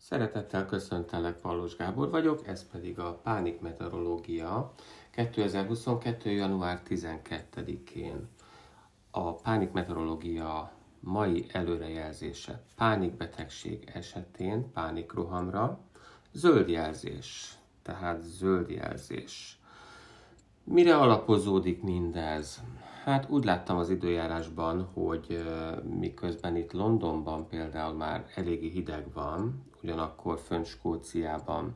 Szeretettel köszöntelek, Pallos Gábor vagyok, ez pedig a Pánik Meteorológia 2022. január 12-én. A Pánik Meteorológia mai előrejelzése pánikbetegség esetén pánikrohamra zöld jelzés, tehát zöld jelzés. Mire alapozódik mindez? Hát úgy láttam az időjárásban, hogy miközben itt Londonban például már eléggé hideg van, ugyanakkor fönn Skóciában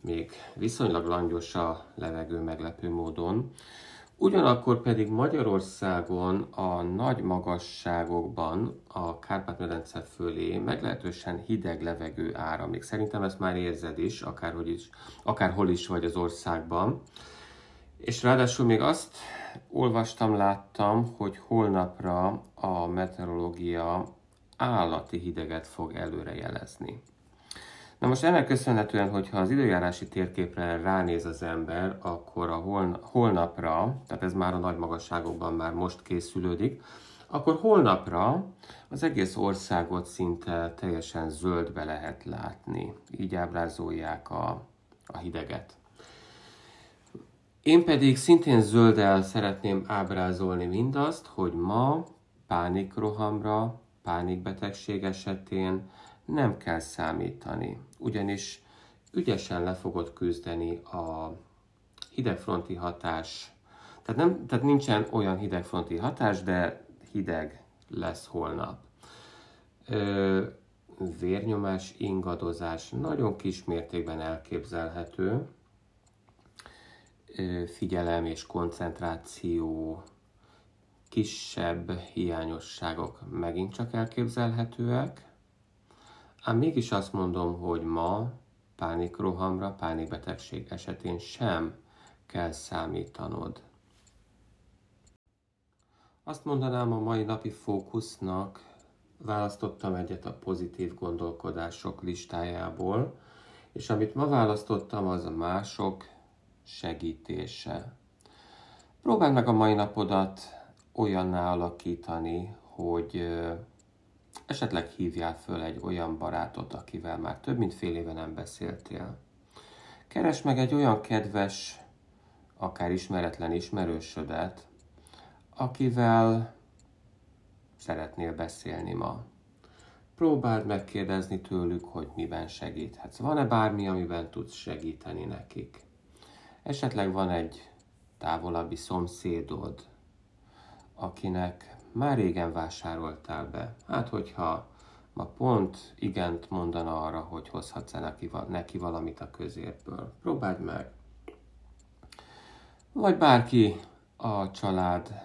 még viszonylag langyos a levegő meglepő módon, Ugyanakkor pedig Magyarországon a nagy magasságokban a Kárpát-medence fölé meglehetősen hideg levegő áramlik. Szerintem ezt már érzed is, akárhogy is, akárhol is vagy az országban. És ráadásul még azt olvastam, láttam, hogy holnapra a meteorológia állati hideget fog előrejelezni. Na most ennek köszönhetően, hogyha az időjárási térképre ránéz az ember, akkor a hol, holnapra, tehát ez már a nagy magasságokban már most készülődik, akkor holnapra az egész országot szinte teljesen zöldbe lehet látni. Így ábrázolják a, a hideget. Én pedig szintén zölddel szeretném ábrázolni mindazt, hogy ma pánikrohamra, pánikbetegség esetén nem kell számítani, ugyanis ügyesen le fogod küzdeni a hidegfronti hatás. Tehát, nem, tehát nincsen olyan hidegfronti hatás, de hideg lesz holnap. Ö, vérnyomás, ingadozás nagyon kis mértékben elképzelhető, figyelem és koncentráció, kisebb hiányosságok megint csak elképzelhetőek. Ám mégis azt mondom, hogy ma pánikrohamra, pánikbetegség esetén sem kell számítanod. Azt mondanám a mai napi fókusznak, választottam egyet a pozitív gondolkodások listájából, és amit ma választottam, az a mások segítése. Próbáld meg a mai napodat olyanná alakítani, hogy esetleg hívjál föl egy olyan barátot, akivel már több mint fél éve nem beszéltél. Keres meg egy olyan kedves, akár ismeretlen ismerősödet, akivel szeretnél beszélni ma. Próbáld megkérdezni tőlük, hogy miben segíthetsz. Van-e bármi, amiben tudsz segíteni nekik? Esetleg van egy távolabbi szomszédod, akinek már régen vásároltál be. Hát, hogyha ma pont igent mondana arra, hogy hozhatsz -e neki, neki valamit a közértből. Próbáld meg. Vagy bárki a család,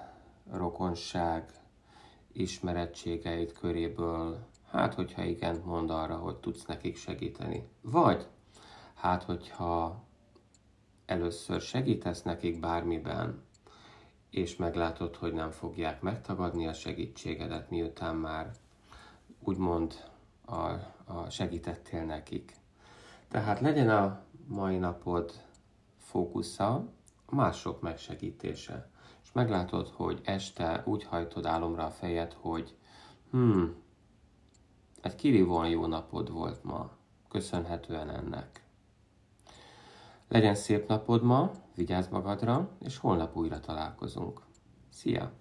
rokonság, ismerettségeit köréből, hát hogyha igent mond arra, hogy tudsz nekik segíteni. Vagy hát hogyha először segítesz nekik bármiben, és meglátod, hogy nem fogják megtagadni a segítségedet, miután már úgymond a, a segítettél nekik. Tehát legyen a mai napod fókusza mások megsegítése. És meglátod, hogy este úgy hajtod álomra a fejed, hogy hmm, egy kirívóan jó napod volt ma, köszönhetően ennek. Legyen szép napod ma, vigyázz magadra, és holnap újra találkozunk. Szia!